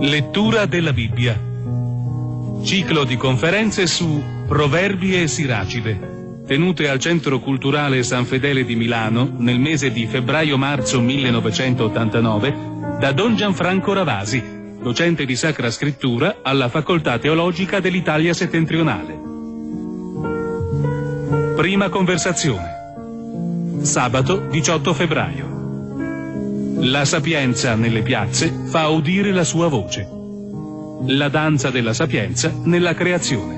Lettura della Bibbia. Ciclo di conferenze su Proverbi e Siracide, tenute al Centro Culturale San Fedele di Milano nel mese di febbraio-marzo 1989 da Don Gianfranco Ravasi, docente di Sacra Scrittura alla Facoltà Teologica dell'Italia Settentrionale. Prima conversazione. Sabato 18 febbraio. La sapienza nelle piazze fa udire la sua voce. La danza della sapienza nella creazione.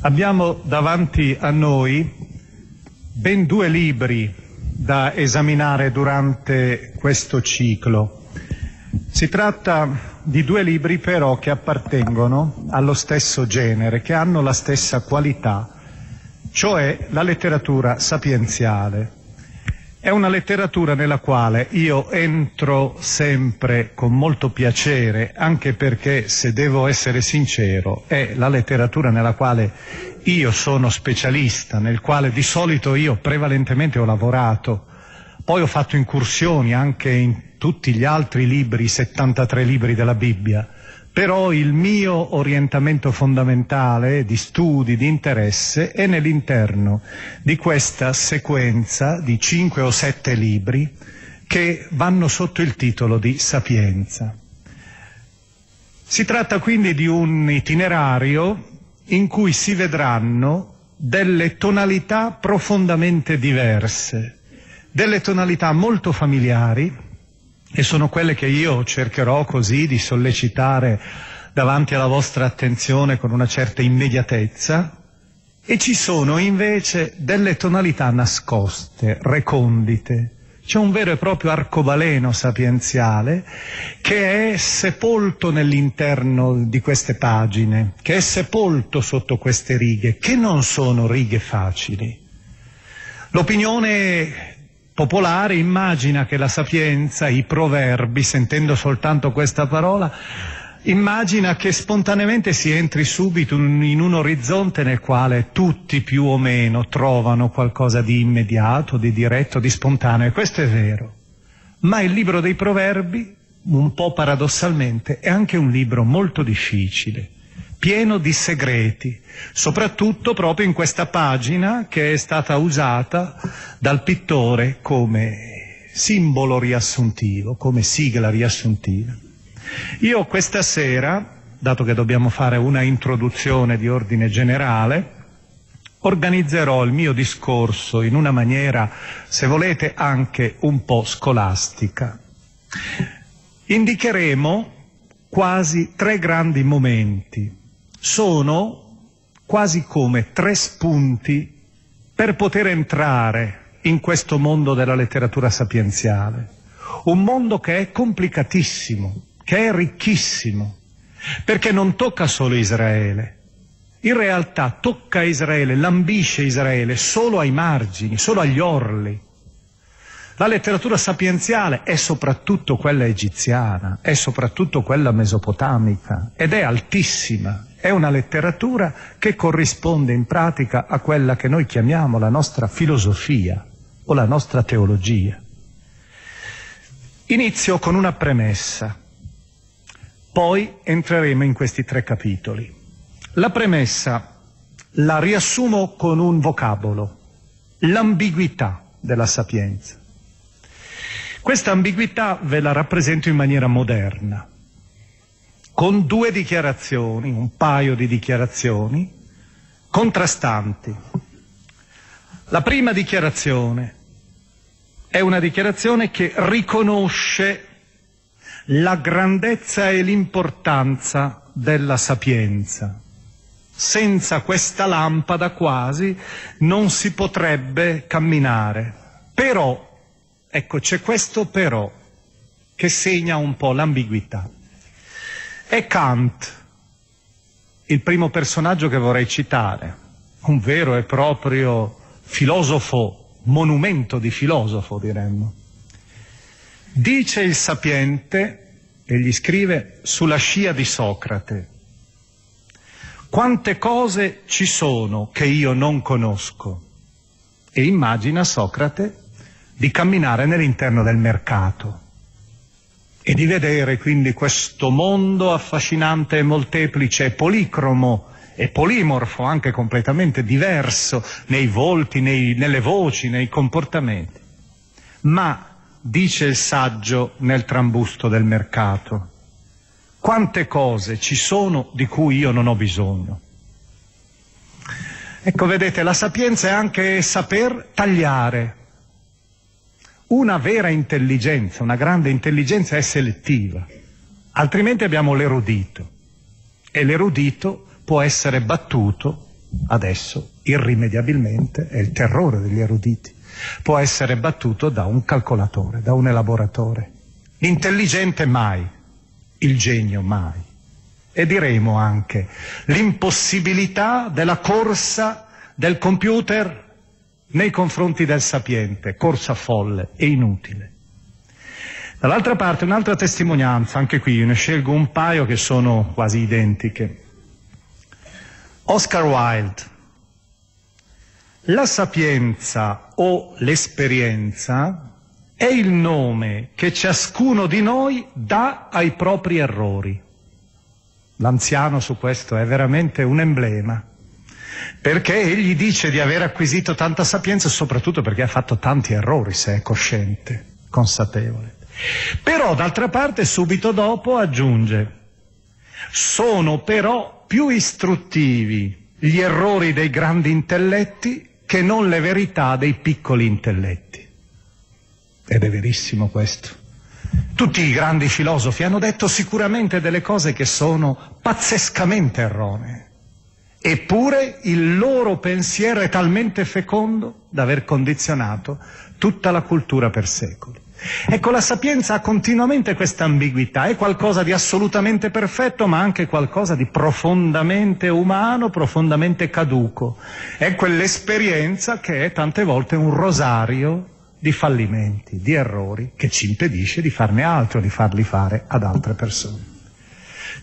Abbiamo davanti a noi ben due libri da esaminare durante questo ciclo. Si tratta di due libri però che appartengono allo stesso genere, che hanno la stessa qualità, cioè la letteratura sapienziale. È una letteratura nella quale io entro sempre con molto piacere, anche perché, se devo essere sincero, è la letteratura nella quale io sono specialista, nel quale di solito io prevalentemente ho lavorato. Poi ho fatto incursioni anche in tutti gli altri libri, i 73 libri della Bibbia, però il mio orientamento fondamentale di studi, di interesse è nell'interno di questa sequenza di cinque o sette libri che vanno sotto il titolo di Sapienza. Si tratta quindi di un itinerario in cui si vedranno delle tonalità profondamente diverse, delle tonalità molto familiari, e sono quelle che io cercherò così di sollecitare davanti alla vostra attenzione con una certa immediatezza e ci sono invece delle tonalità nascoste, recondite. C'è un vero e proprio arcobaleno sapienziale che è sepolto nell'interno di queste pagine, che è sepolto sotto queste righe, che non sono righe facili. L'opinione popolare immagina che la sapienza, i proverbi, sentendo soltanto questa parola, immagina che spontaneamente si entri subito in un orizzonte nel quale tutti più o meno trovano qualcosa di immediato, di diretto, di spontaneo, e questo è vero. Ma il libro dei proverbi, un po' paradossalmente, è anche un libro molto difficile pieno di segreti, soprattutto proprio in questa pagina che è stata usata dal pittore come simbolo riassuntivo, come sigla riassuntiva. Io questa sera, dato che dobbiamo fare una introduzione di ordine generale, organizzerò il mio discorso in una maniera, se volete, anche un po' scolastica. Indicheremo quasi tre grandi momenti sono quasi come tre spunti per poter entrare in questo mondo della letteratura sapienziale. Un mondo che è complicatissimo, che è ricchissimo, perché non tocca solo Israele. In realtà tocca Israele, lambisce Israele solo ai margini, solo agli orli. La letteratura sapienziale è soprattutto quella egiziana, è soprattutto quella mesopotamica ed è altissima. È una letteratura che corrisponde in pratica a quella che noi chiamiamo la nostra filosofia o la nostra teologia. Inizio con una premessa, poi entreremo in questi tre capitoli. La premessa la riassumo con un vocabolo, l'ambiguità della sapienza. Questa ambiguità ve la rappresento in maniera moderna, con due dichiarazioni, un paio di dichiarazioni contrastanti. La prima dichiarazione è una dichiarazione che riconosce la grandezza e l'importanza della sapienza. Senza questa lampada quasi non si potrebbe camminare. Però, ecco, c'è questo però che segna un po' l'ambiguità. È Kant il primo personaggio che vorrei citare, un vero e proprio filosofo monumento di filosofo, diremmo. Dice il sapiente, e gli scrive sulla scia di Socrate, quante cose ci sono che io non conosco? E immagina Socrate di camminare nell'interno del mercato e di vedere quindi questo mondo affascinante e molteplice e policromo è polimorfo, anche completamente diverso nei volti, nei, nelle voci, nei comportamenti. Ma, dice il saggio nel trambusto del mercato, quante cose ci sono di cui io non ho bisogno. Ecco, vedete, la sapienza è anche saper tagliare. Una vera intelligenza, una grande intelligenza è selettiva, altrimenti abbiamo l'erudito. E l'erudito può essere battuto adesso irrimediabilmente, è il terrore degli eruditi, può essere battuto da un calcolatore, da un elaboratore. L'intelligente mai, il genio mai. E diremo anche l'impossibilità della corsa del computer nei confronti del sapiente, corsa folle e inutile. Dall'altra parte un'altra testimonianza, anche qui io ne scelgo un paio che sono quasi identiche. Oscar Wilde. La sapienza o l'esperienza è il nome che ciascuno di noi dà ai propri errori. L'anziano su questo è veramente un emblema, perché egli dice di aver acquisito tanta sapienza soprattutto perché ha fatto tanti errori, se è cosciente, consapevole. Però d'altra parte subito dopo aggiunge, sono però più istruttivi gli errori dei grandi intelletti che non le verità dei piccoli intelletti. Ed è verissimo questo. Tutti i grandi filosofi hanno detto sicuramente delle cose che sono pazzescamente erronee. Eppure il loro pensiero è talmente fecondo da aver condizionato tutta la cultura per secoli. Ecco, la sapienza ha continuamente questa ambiguità, è qualcosa di assolutamente perfetto, ma anche qualcosa di profondamente umano, profondamente caduco. È quell'esperienza che è tante volte un rosario di fallimenti, di errori, che ci impedisce di farne altro, di farli fare ad altre persone.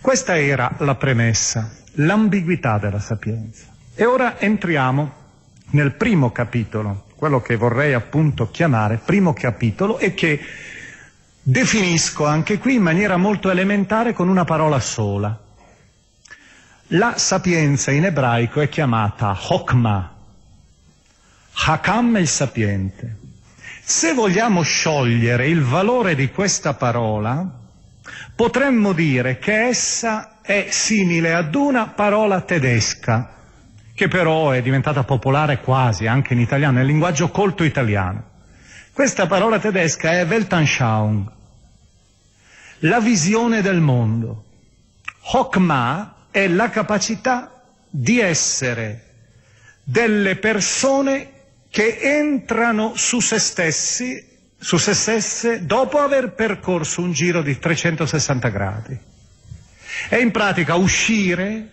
Questa era la premessa, l'ambiguità della sapienza. E ora entriamo nel primo capitolo quello che vorrei appunto chiamare primo capitolo e che definisco anche qui in maniera molto elementare con una parola sola. La sapienza in ebraico è chiamata Hokmah. Hakam il sapiente. Se vogliamo sciogliere il valore di questa parola, potremmo dire che essa è simile ad una parola tedesca che però è diventata popolare quasi anche in italiano, nel linguaggio colto italiano. Questa parola tedesca è Weltanschauung, la visione del mondo. Hokmah è la capacità di essere delle persone che entrano su se stessi su se stesse dopo aver percorso un giro di 360 gradi. È in pratica uscire,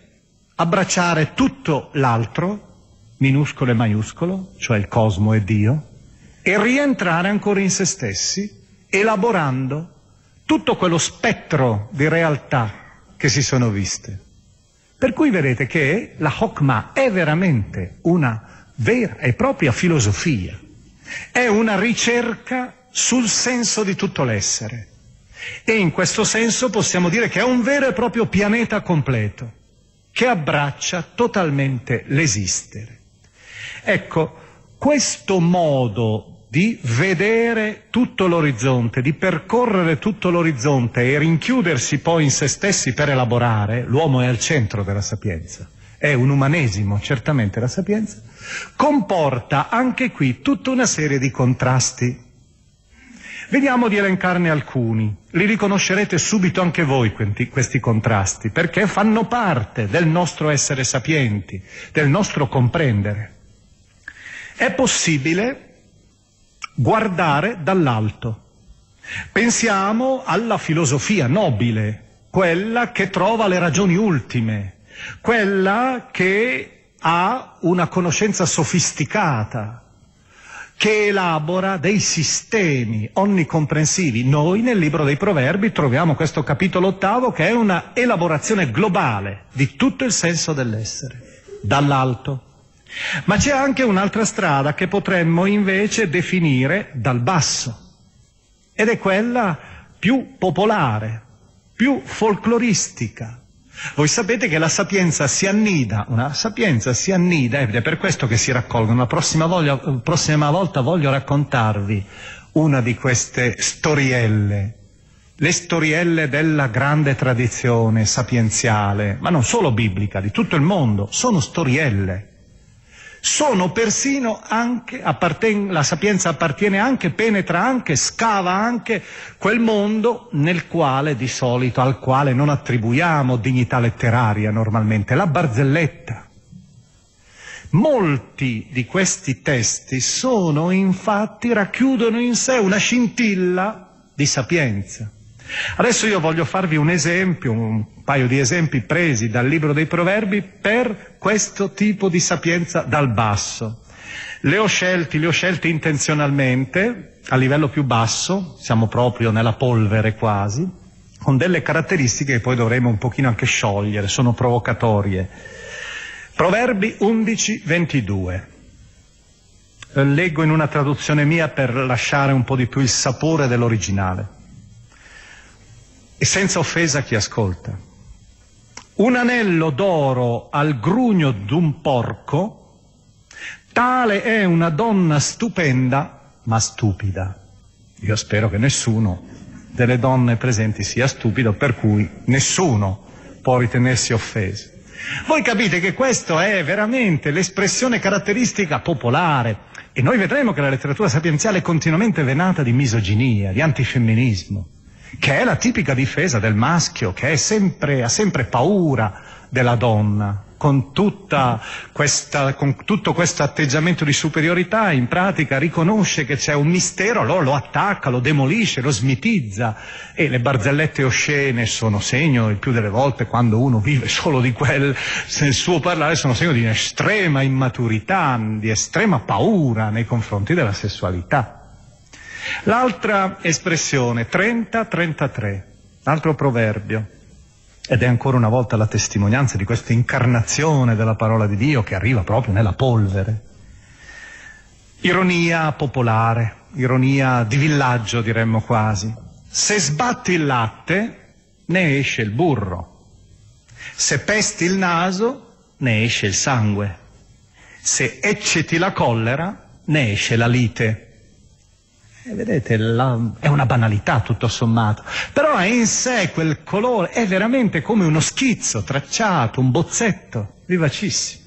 abbracciare tutto l'altro, minuscolo e maiuscolo, cioè il cosmo e Dio, e rientrare ancora in se stessi, elaborando tutto quello spettro di realtà che si sono viste. Per cui vedete che la Hokmah è veramente una vera e propria filosofia, è una ricerca sul senso di tutto l'essere. E in questo senso possiamo dire che è un vero e proprio pianeta completo, che abbraccia totalmente l'esistere. Ecco, questo modo di vedere tutto l'orizzonte, di percorrere tutto l'orizzonte e rinchiudersi poi in se stessi per elaborare, l'uomo è al centro della sapienza, è un umanesimo, certamente la sapienza, comporta anche qui tutta una serie di contrasti. Vediamo di elencarne alcuni, li riconoscerete subito anche voi questi contrasti, perché fanno parte del nostro essere sapienti, del nostro comprendere. È possibile guardare dall'alto. Pensiamo alla filosofia nobile, quella che trova le ragioni ultime, quella che ha una conoscenza sofisticata, che elabora dei sistemi onnicomprensivi. Noi nel libro dei proverbi troviamo questo capitolo ottavo che è una elaborazione globale di tutto il senso dell'essere, dall'alto. Ma c'è anche un'altra strada che potremmo invece definire dal basso, ed è quella più popolare, più folcloristica. Voi sapete che la sapienza si annida, una sapienza si annida, ed è per questo che si raccolgono. La prossima, voglia, prossima volta voglio raccontarvi una di queste storielle, le storielle della grande tradizione sapienziale, ma non solo biblica, di tutto il mondo, sono storielle sono persino anche, la sapienza appartiene anche, penetra anche, scava anche quel mondo nel quale di solito, al quale non attribuiamo dignità letteraria normalmente, la barzelletta. Molti di questi testi sono infatti, racchiudono in sé una scintilla di sapienza. Adesso io voglio farvi un esempio, un paio di esempi presi dal libro dei proverbi per questo tipo di sapienza dal basso. Le ho scelti, li ho scelti intenzionalmente a livello più basso, siamo proprio nella polvere quasi, con delle caratteristiche che poi dovremo un pochino anche sciogliere, sono provocatorie. Proverbi 11, 22. Leggo in una traduzione mia per lasciare un po' di più il sapore dell'originale e senza offesa a chi ascolta. Un anello d'oro al grugno d'un porco, tale è una donna stupenda ma stupida. Io spero che nessuno delle donne presenti sia stupido, per cui nessuno può ritenersi offeso. Voi capite che questa è veramente l'espressione caratteristica popolare e noi vedremo che la letteratura sapienziale è continuamente venata di misoginia, di antifemminismo che è la tipica difesa del maschio, che sempre, ha sempre paura della donna, con, questa, con, tutto questo atteggiamento di superiorità, in pratica riconosce che c'è un mistero, allora lo attacca, lo demolisce, lo smitizza e le barzellette oscene sono segno, il più delle volte quando uno vive solo di quel, suo parlare, sono segno di estrema immaturità, di estrema paura nei confronti della sessualità. L'altra espressione, 30-33, l'altro proverbio, ed è ancora una volta la testimonianza di questa incarnazione della parola di Dio che arriva proprio nella polvere. Ironia popolare, ironia di villaggio diremmo quasi. Se sbatti il latte, ne esce il burro. Se pesti il naso, ne esce il sangue. Se ecciti la collera, ne esce la lite. E vedete, la, è una banalità tutto sommato, però ha in sé quel colore, è veramente come uno schizzo tracciato, un bozzetto, vivacissimo.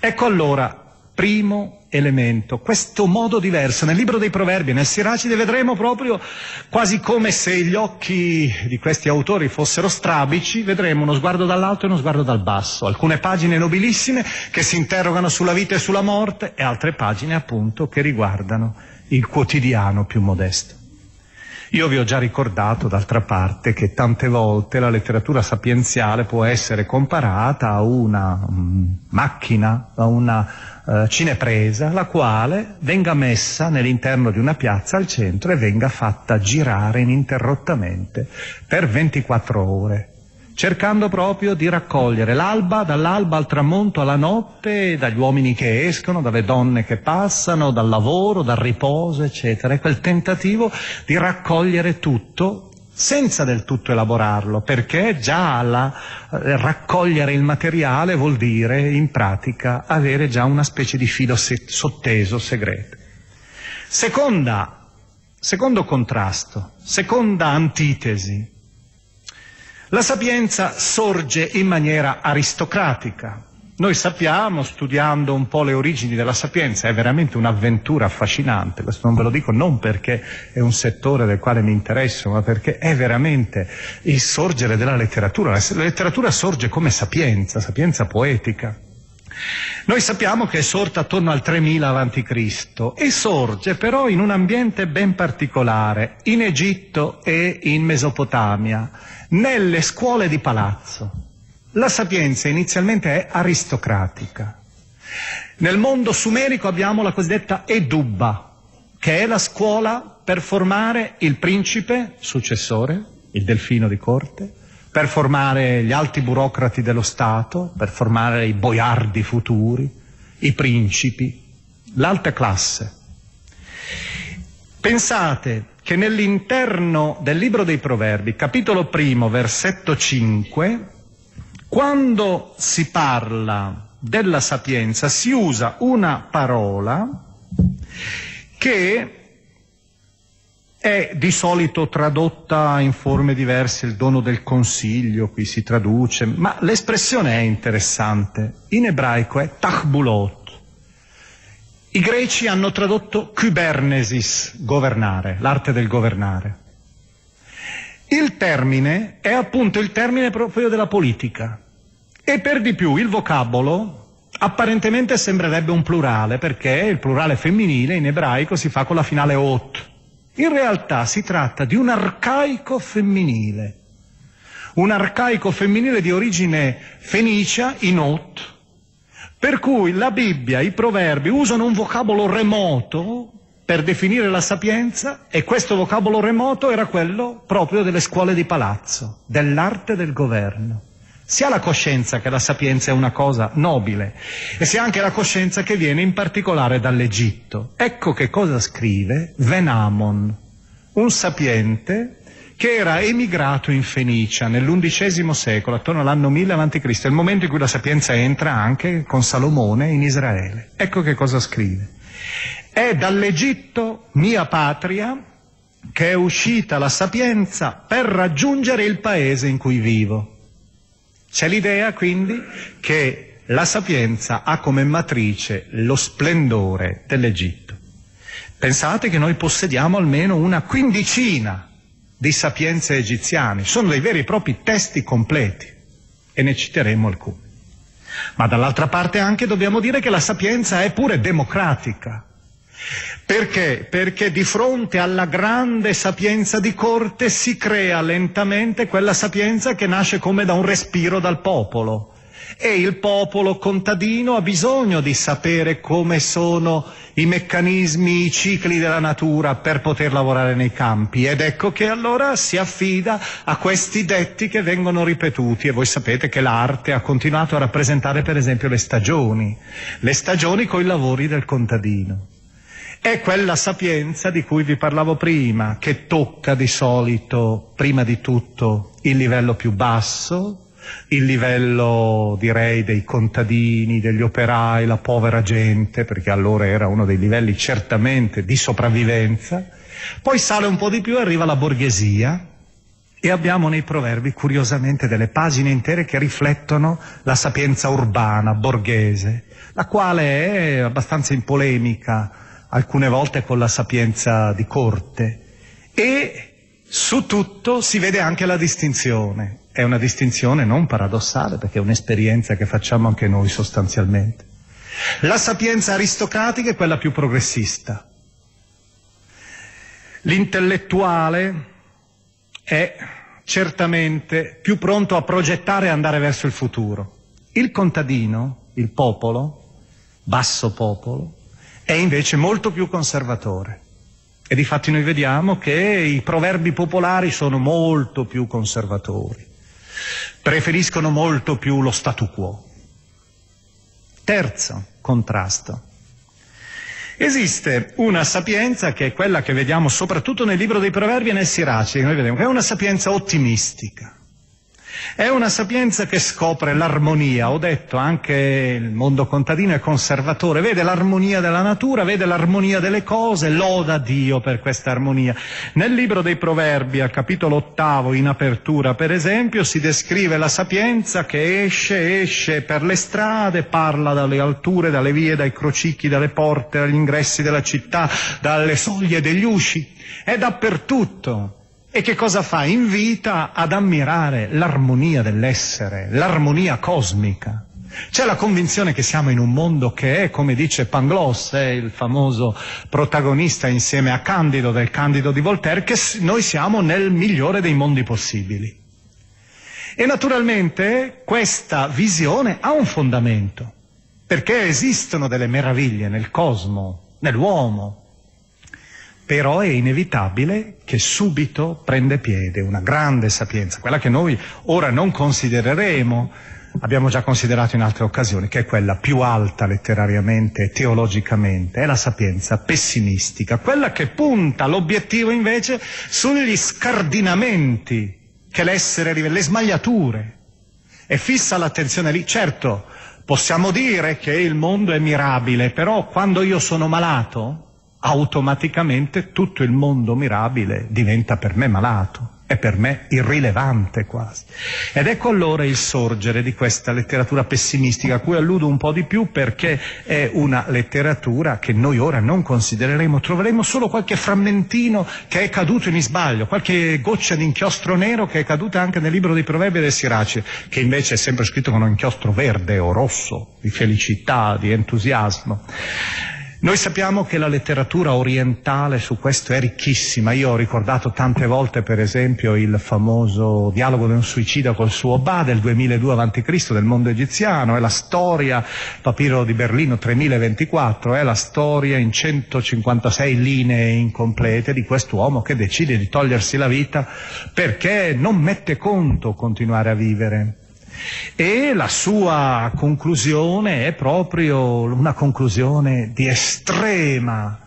Ecco allora, primo elemento, questo modo diverso. Nel libro dei proverbi, nel Siracide, vedremo proprio quasi come se gli occhi di questi autori fossero strabici, vedremo uno sguardo dall'alto e uno sguardo dal basso. Alcune pagine nobilissime che si interrogano sulla vita e sulla morte e altre pagine appunto che riguardano il quotidiano più modesto. Io vi ho già ricordato, d'altra parte, che tante volte la letteratura sapienziale può essere comparata a una um, macchina, a una uh, cinepresa, la quale venga messa nell'interno di una piazza al centro e venga fatta girare ininterrottamente per 24 ore cercando proprio di raccogliere l'alba, dall'alba al tramonto alla notte, dagli uomini che escono, dalle donne che passano, dal lavoro, dal riposo, eccetera. È quel tentativo di raccogliere tutto senza del tutto elaborarlo, perché già la, eh, raccogliere il materiale vuol dire in pratica avere già una specie di filo se- sotteso, segreto. Seconda, secondo contrasto, seconda antitesi, la sapienza sorge in maniera aristocratica. Noi sappiamo, studiando un po' le origini della sapienza, è veramente un'avventura affascinante, questo non ve lo dico non perché è un settore del quale mi interesso, ma perché è veramente il sorgere della letteratura. La letteratura sorge come sapienza, sapienza poetica. Noi sappiamo che è sorta attorno al 3000 a.C. e sorge però in un ambiente ben particolare, in Egitto e in Mesopotamia nelle scuole di palazzo. La sapienza inizialmente è aristocratica. Nel mondo sumerico abbiamo la cosiddetta Edubba, che è la scuola per formare il principe successore, il delfino di corte, per formare gli alti burocrati dello Stato, per formare i boiardi futuri, i principi, l'alta classe. Pensate che nell'interno del libro dei Proverbi, capitolo primo, versetto 5, quando si parla della sapienza si usa una parola che è di solito tradotta in forme diverse, il dono del consiglio, qui si traduce, ma l'espressione è interessante. In ebraico è tachbulot, i greci hanno tradotto kybernesis, governare, l'arte del governare. Il termine è appunto il termine proprio della politica. E per di più il vocabolo apparentemente sembrerebbe un plurale, perché il plurale femminile in ebraico si fa con la finale ot. In realtà si tratta di un arcaico femminile, un arcaico femminile di origine fenicia in ot, per cui la Bibbia, i proverbi usano un vocabolo remoto per definire la sapienza e questo vocabolo remoto era quello proprio delle scuole di palazzo, dell'arte del governo. Si ha la coscienza che la sapienza è una cosa nobile e si ha anche la coscienza che viene in particolare dall'Egitto. Ecco che cosa scrive Venamon, un sapiente che era emigrato in Fenicia nell'undicesimo secolo, attorno all'anno 1000 a.C., il momento in cui la sapienza entra anche con Salomone in Israele. Ecco che cosa scrive. È dall'Egitto, mia patria, che è uscita la sapienza per raggiungere il paese in cui vivo. C'è l'idea quindi che la sapienza ha come matrice lo splendore dell'Egitto. Pensate che noi possediamo almeno una quindicina di sapienze egiziane, sono dei veri e propri testi completi e ne citeremo alcuni. Ma dall'altra parte anche dobbiamo dire che la sapienza è pure democratica. Perché? Perché di fronte alla grande sapienza di corte si crea lentamente quella sapienza che nasce come da un respiro dal popolo e il popolo contadino ha bisogno di sapere come sono i meccanismi, i cicli della natura per poter lavorare nei campi ed ecco che allora si affida a questi detti che vengono ripetuti e voi sapete che l'arte ha continuato a rappresentare per esempio le stagioni, le stagioni con i lavori del contadino. È quella sapienza di cui vi parlavo prima, che tocca di solito, prima di tutto, il livello più basso, il livello direi dei contadini, degli operai, la povera gente, perché allora era uno dei livelli certamente di sopravvivenza, poi sale un po' di più e arriva la borghesia e abbiamo nei proverbi curiosamente delle pagine intere che riflettono la sapienza urbana, borghese, la quale è abbastanza in polemica alcune volte con la sapienza di corte e su tutto si vede anche la distinzione è una distinzione non paradossale perché è un'esperienza che facciamo anche noi sostanzialmente. La sapienza aristocratica è quella più progressista. L'intellettuale è certamente più pronto a progettare e andare verso il futuro. Il contadino, il popolo, basso popolo, è invece molto più conservatore. E difatti noi vediamo che i proverbi popolari sono molto più conservatori, preferiscono molto più lo statu quo. Terzo contrasto. Esiste una sapienza che è quella che vediamo soprattutto nel libro dei proverbi e nel Siraci, che noi vediamo, che è una sapienza ottimistica. È una sapienza che scopre l'armonia, ho detto anche il mondo contadino è conservatore, vede l'armonia della natura, vede l'armonia delle cose, loda Dio per questa armonia. Nel libro dei proverbi, al capitolo ottavo, in apertura per esempio, si descrive la sapienza che esce, esce per le strade, parla dalle alture, dalle vie, dai crocicchi, dalle porte, dagli ingressi della città, dalle soglie degli usci, è dappertutto e che cosa fa? Invita ad ammirare l'armonia dell'essere, l'armonia cosmica. C'è la convinzione che siamo in un mondo che è, come dice Pangloss, è il famoso protagonista insieme a Candido del Candido di Voltaire, che noi siamo nel migliore dei mondi possibili. E naturalmente questa visione ha un fondamento, perché esistono delle meraviglie nel cosmo, nell'uomo, però è inevitabile che subito prende piede una grande sapienza, quella che noi ora non considereremo, abbiamo già considerato in altre occasioni, che è quella più alta letterariamente e teologicamente, è la sapienza pessimistica, quella che punta l'obiettivo invece sugli scardinamenti che l'essere rivela, le smagliature, e fissa l'attenzione lì. Certo, possiamo dire che il mondo è mirabile, però quando io sono malato, automaticamente tutto il mondo mirabile diventa per me malato, è per me irrilevante quasi. Ed ecco allora il sorgere di questa letteratura pessimistica a cui alludo un po' di più perché è una letteratura che noi ora non considereremo, troveremo solo qualche frammentino che è caduto in sbaglio, qualche goccia di inchiostro nero che è caduta anche nel libro dei proverbi del Sirace, che invece è sempre scritto con un inchiostro verde o rosso, di felicità, di entusiasmo. Noi sappiamo che la letteratura orientale su questo è ricchissima. Io ho ricordato tante volte, per esempio, il famoso dialogo di un suicida col suo Ba del 2002 a.C. del mondo egiziano, è la storia, papiro di Berlino 3024, è la storia in 156 linee incomplete di quest'uomo che decide di togliersi la vita perché non mette conto continuare a vivere e la sua conclusione è proprio una conclusione di estrema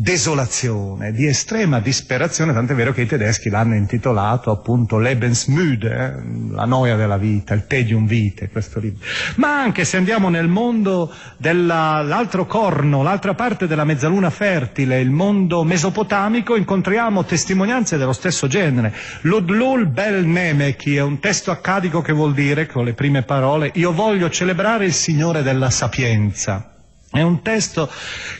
desolazione, di estrema disperazione, tant'è vero che i tedeschi l'hanno intitolato appunto Lebensmüde, la noia della vita, il tedium vitae, questo libro. Ma anche se andiamo nel mondo dell'altro corno, l'altra parte della mezzaluna fertile, il mondo mesopotamico, incontriamo testimonianze dello stesso genere. Ludlul Bel Nemechi è un testo accadico che vuol dire, con le prime parole, io voglio celebrare il Signore della sapienza. È un testo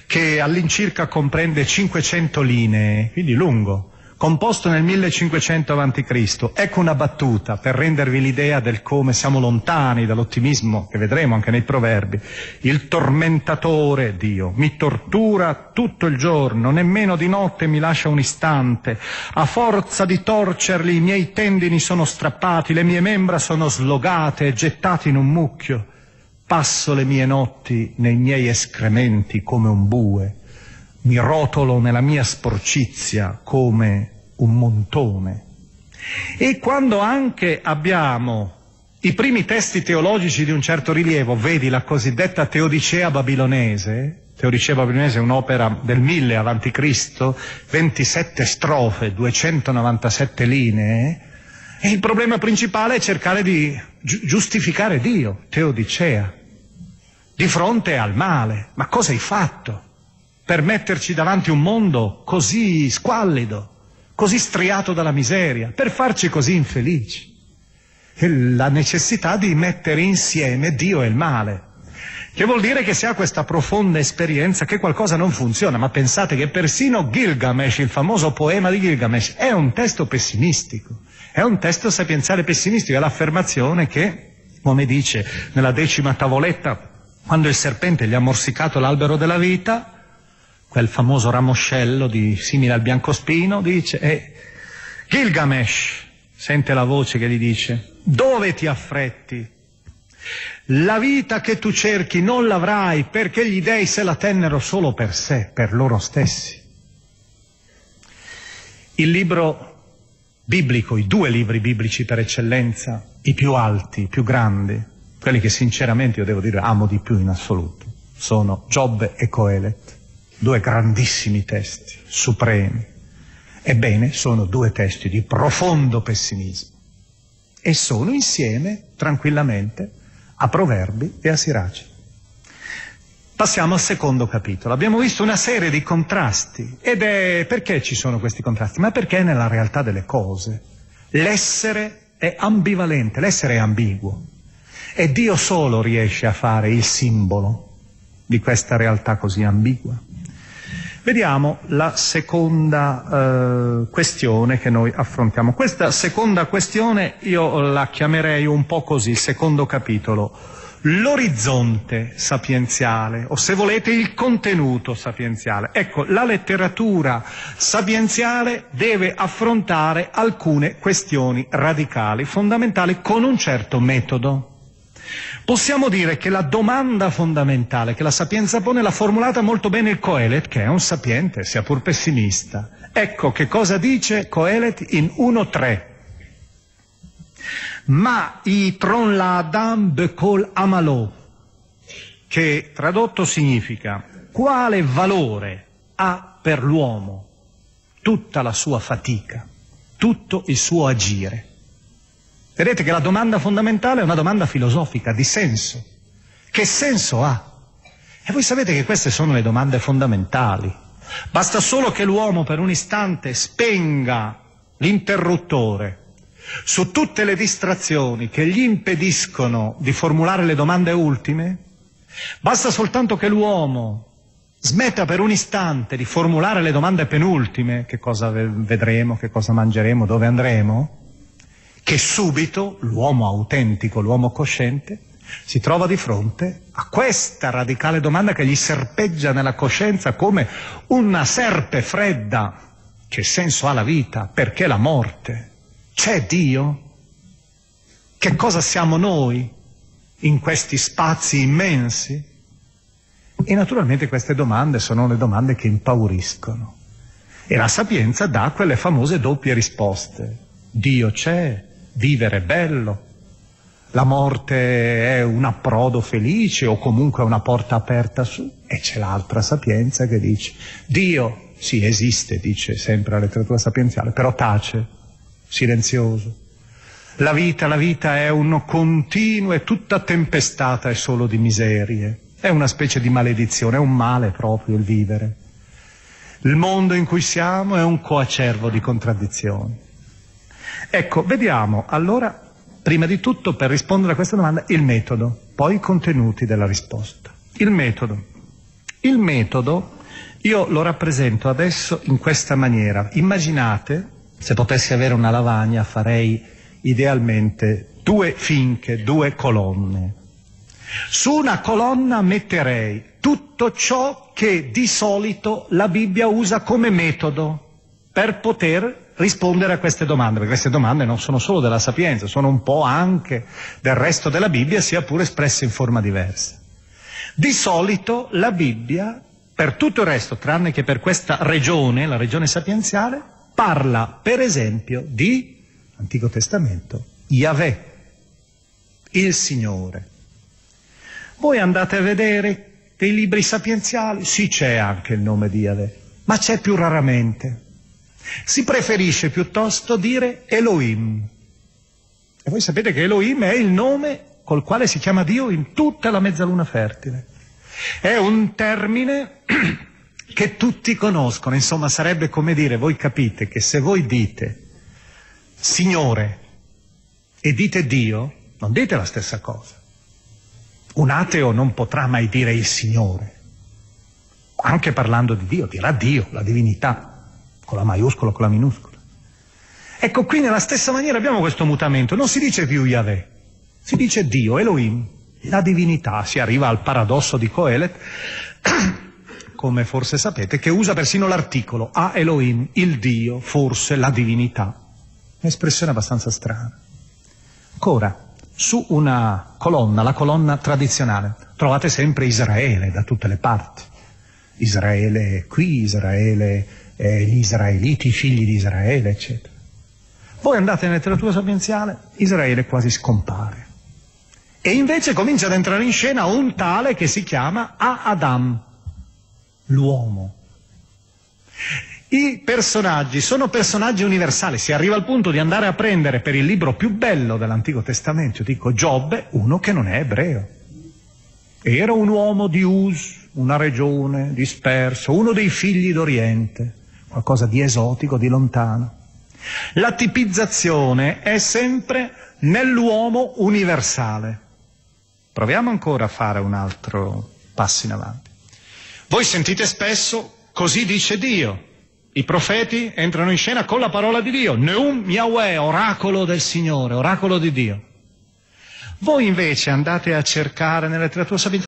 che all'incirca comprende 500 linee, quindi lungo, composto nel 1500 a.C. Ecco una battuta per rendervi l'idea del come siamo lontani dall'ottimismo che vedremo anche nei proverbi. Il tormentatore, Dio, mi tortura tutto il giorno, nemmeno di notte mi lascia un istante. A forza di torcerli i miei tendini sono strappati, le mie membra sono slogate e gettate in un mucchio. Passo le mie notti nei miei escrementi come un bue, mi rotolo nella mia sporcizia come un montone. E quando anche abbiamo i primi testi teologici di un certo rilievo, vedi la cosiddetta Teodicea babilonese, Teodicea babilonese è un'opera del 1000 a.C., 27 strofe, 297 linee, e il problema principale è cercare di giustificare Dio, Teodicea di fronte al male. Ma cosa hai fatto per metterci davanti un mondo così squallido, così striato dalla miseria, per farci così infelici? E la necessità di mettere insieme Dio e il male. Che vuol dire che si ha questa profonda esperienza che qualcosa non funziona, ma pensate che persino Gilgamesh, il famoso poema di Gilgamesh, è un testo pessimistico, è un testo sapienziale pessimistico, è l'affermazione che, come dice nella decima tavoletta quando il serpente gli ha morsicato l'albero della vita, quel famoso ramoscello di, simile al biancospino, dice, e Gilgamesh sente la voce che gli dice, dove ti affretti? La vita che tu cerchi non l'avrai perché gli dei se la tennero solo per sé, per loro stessi. Il libro biblico, i due libri biblici per eccellenza, i più alti, i più grandi, quelli che sinceramente io devo dire amo di più in assoluto, sono Giobbe e Coelet, due grandissimi testi, supremi. Ebbene, sono due testi di profondo pessimismo e sono insieme, tranquillamente, a Proverbi e a Siraci. Passiamo al secondo capitolo. Abbiamo visto una serie di contrasti ed è perché ci sono questi contrasti? Ma perché nella realtà delle cose l'essere è ambivalente, l'essere è ambiguo e Dio solo riesce a fare il simbolo di questa realtà così ambigua. Vediamo la seconda eh, questione che noi affrontiamo. Questa seconda questione io la chiamerei un po' così, il secondo capitolo, l'orizzonte sapienziale, o se volete il contenuto sapienziale. Ecco, la letteratura sapienziale deve affrontare alcune questioni radicali, fondamentali, con un certo metodo. Possiamo dire che la domanda fondamentale che la sapienza pone l'ha formulata molto bene il Coelet, che è un sapiente, sia pur pessimista. Ecco che cosa dice Coelet in 1.3. Ma i tron la adam bekol amalo, che tradotto significa quale valore ha per l'uomo tutta la sua fatica, tutto il suo agire. Vedete che la domanda fondamentale è una domanda filosofica, di senso. Che senso ha? E voi sapete che queste sono le domande fondamentali. Basta solo che l'uomo per un istante spenga l'interruttore su tutte le distrazioni che gli impediscono di formulare le domande ultime, basta soltanto che l'uomo smetta per un istante di formulare le domande penultime, che cosa vedremo, che cosa mangeremo, dove andremo, che subito l'uomo autentico, l'uomo cosciente, si trova di fronte a questa radicale domanda che gli serpeggia nella coscienza come una serpe fredda. Che senso ha la vita? Perché la morte? C'è Dio? Che cosa siamo noi in questi spazi immensi? E naturalmente queste domande sono le domande che impauriscono. E la sapienza dà quelle famose doppie risposte. Dio c'è, vivere bello, la morte è un approdo felice o comunque una porta aperta su, e c'è l'altra sapienza che dice Dio sì esiste, dice sempre la letteratura sapienziale, però tace, silenzioso. La vita, la vita è un continuo e tutta tempestata e solo di miserie, è una specie di maledizione, è un male proprio il vivere. Il mondo in cui siamo è un coacervo di contraddizioni. Ecco, vediamo allora, prima di tutto, per rispondere a questa domanda, il metodo, poi i contenuti della risposta. Il metodo. Il metodo io lo rappresento adesso in questa maniera. Immaginate, se potessi avere una lavagna, farei idealmente due finche, due colonne. Su una colonna metterei tutto ciò che di solito la Bibbia usa come metodo per poter rispondere a queste domande, perché queste domande non sono solo della sapienza, sono un po' anche del resto della Bibbia, sia pure espresse in forma diversa. Di solito la Bibbia, per tutto il resto, tranne che per questa regione, la regione sapienziale, parla per esempio di Antico Testamento, Yahweh, il Signore. Voi andate a vedere dei libri sapienziali, sì c'è anche il nome di Yahweh, ma c'è più raramente. Si preferisce piuttosto dire Elohim. E voi sapete che Elohim è il nome col quale si chiama Dio in tutta la mezzaluna fertile. È un termine che tutti conoscono, insomma sarebbe come dire, voi capite che se voi dite Signore e dite Dio, non dite la stessa cosa. Un ateo non potrà mai dire il Signore, anche parlando di Dio, dirà Dio, la divinità con la maiuscola o con la minuscola. Ecco, qui nella stessa maniera abbiamo questo mutamento, non si dice più Yahweh, si dice Dio, Elohim, la divinità, si arriva al paradosso di Coelet, come forse sapete, che usa persino l'articolo a Elohim, il Dio, forse la divinità. Un'espressione abbastanza strana. Ancora, su una colonna, la colonna tradizionale, trovate sempre Israele da tutte le parti. Israele qui, Israele, eh, gli israeliti, i figli di Israele, eccetera. Voi andate nella letteratura sapienziale, Israele quasi scompare. E invece comincia ad entrare in scena un tale che si chiama A-Adam, l'uomo. I personaggi sono personaggi universali, si arriva al punto di andare a prendere per il libro più bello dell'Antico Testamento, dico Giobbe, uno che non è ebreo. Era un uomo di Us, una regione disperso, uno dei figli d'Oriente, qualcosa di esotico, di lontano. La tipizzazione è sempre nell'uomo universale. Proviamo ancora a fare un altro passo in avanti. Voi sentite spesso, così dice Dio. I profeti entrano in scena con la parola di Dio, Neum Yahweh, oracolo del Signore, oracolo di Dio. Voi invece andate a cercare nella letteratura sapienza.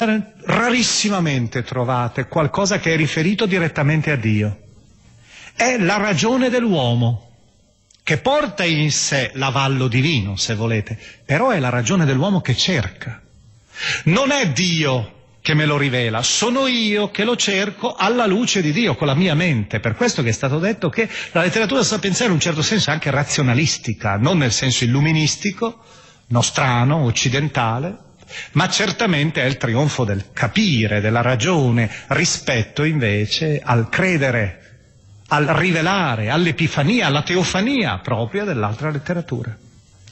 Rarissimamente trovate qualcosa che è riferito direttamente a Dio. È la ragione dell'uomo che porta in sé l'avallo divino, se volete, però è la ragione dell'uomo che cerca. Non è Dio che me lo rivela, sono io che lo cerco alla luce di Dio, con la mia mente. Per questo che è stato detto che la letteratura sapienziale in un certo senso anche razionalistica, non nel senso illuministico, nostrano, occidentale, ma certamente è il trionfo del capire, della ragione, rispetto invece al credere, al rivelare, all'epifania, alla teofania propria dell'altra letteratura.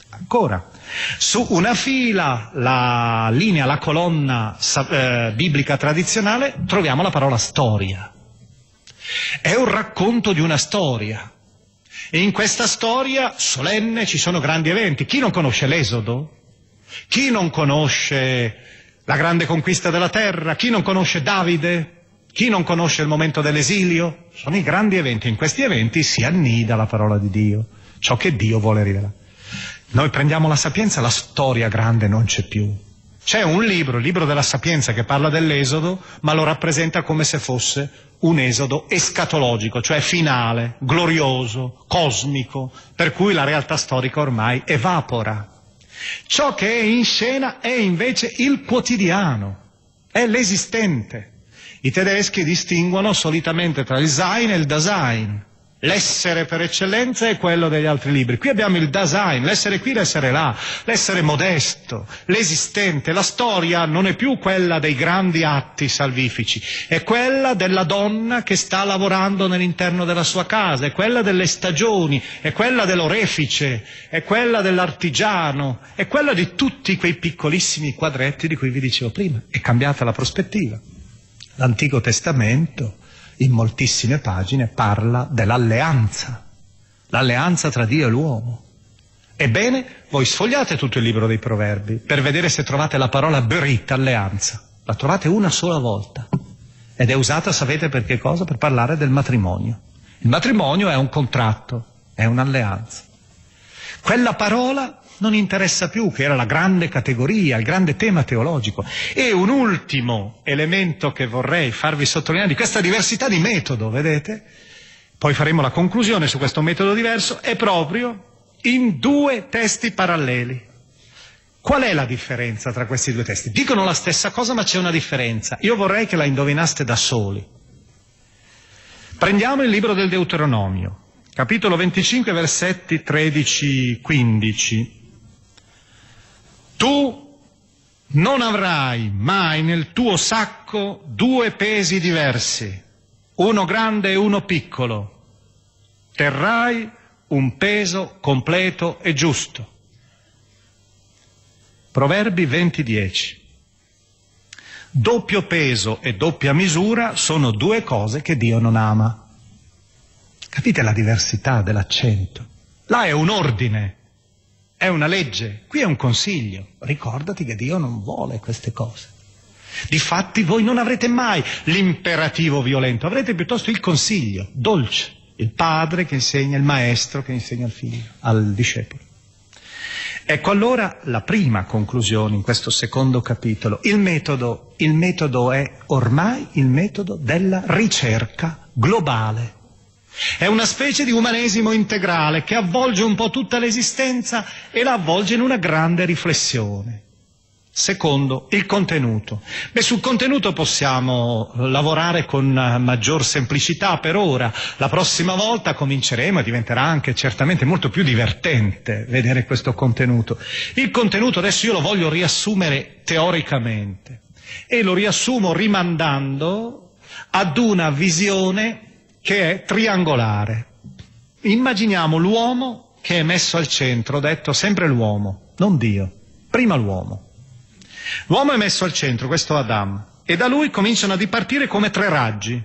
Ancora, su una fila, la linea, la colonna eh, biblica tradizionale, troviamo la parola storia. È un racconto di una storia. E in questa storia solenne ci sono grandi eventi. Chi non conosce l'Esodo? Chi non conosce la grande conquista della terra? Chi non conosce Davide? Chi non conosce il momento dell'esilio? Sono i grandi eventi. In questi eventi si annida la parola di Dio, ciò che Dio vuole rivelare. Noi prendiamo la sapienza, la storia grande non c'è più. C'è un libro, il libro della sapienza, che parla dell'esodo, ma lo rappresenta come se fosse un esodo escatologico, cioè finale, glorioso, cosmico, per cui la realtà storica ormai evapora. Ciò che è in scena è invece il quotidiano, è l'esistente. I tedeschi distinguono solitamente tra il Sein e il Dasein. L'essere per eccellenza è quello degli altri libri. Qui abbiamo il Dasein, l'essere qui, l'essere là, l'essere modesto, l'esistente. La storia non è più quella dei grandi atti salvifici, è quella della donna che sta lavorando nell'interno della sua casa, è quella delle stagioni, è quella dell'orefice, è quella dell'artigiano, è quella di tutti quei piccolissimi quadretti di cui vi dicevo prima. È cambiata la prospettiva. L'Antico Testamento in moltissime pagine parla dell'alleanza, l'alleanza tra Dio e l'uomo. Ebbene, voi sfogliate tutto il libro dei proverbi per vedere se trovate la parola berit, alleanza. La trovate una sola volta. Ed è usata, sapete per che cosa? Per parlare del matrimonio. Il matrimonio è un contratto, è un'alleanza. Quella parola non interessa più, che era la grande categoria, il grande tema teologico. E un ultimo elemento che vorrei farvi sottolineare di questa diversità di metodo, vedete? Poi faremo la conclusione su questo metodo diverso, è proprio in due testi paralleli. Qual è la differenza tra questi due testi? Dicono la stessa cosa ma c'è una differenza. Io vorrei che la indovinaste da soli. Prendiamo il libro del Deuteronomio, capitolo 25, versetti 13-15. Tu non avrai mai nel tuo sacco due pesi diversi, uno grande e uno piccolo. Terrai un peso completo e giusto. Proverbi 20:10. Doppio peso e doppia misura sono due cose che Dio non ama. Capite la diversità dell'accento? Là è un ordine, è una legge, qui è un consiglio. Ricordati che Dio non vuole queste cose. Difatti voi non avrete mai l'imperativo violento, avrete piuttosto il consiglio, dolce, il padre che insegna, il maestro che insegna al figlio, al discepolo. Ecco allora la prima conclusione in questo secondo capitolo. Il metodo, il metodo è ormai il metodo della ricerca globale. È una specie di umanesimo integrale che avvolge un po' tutta l'esistenza e la avvolge in una grande riflessione. Secondo, il contenuto. Beh, sul contenuto possiamo lavorare con maggior semplicità per ora. La prossima volta cominceremo e diventerà anche certamente molto più divertente vedere questo contenuto. Il contenuto adesso io lo voglio riassumere teoricamente e lo riassumo rimandando ad una visione che è triangolare. Immaginiamo l'uomo che è messo al centro, detto sempre l'uomo, non Dio, prima l'uomo. L'uomo è messo al centro, questo Adam, e da lui cominciano a dipartire come tre raggi.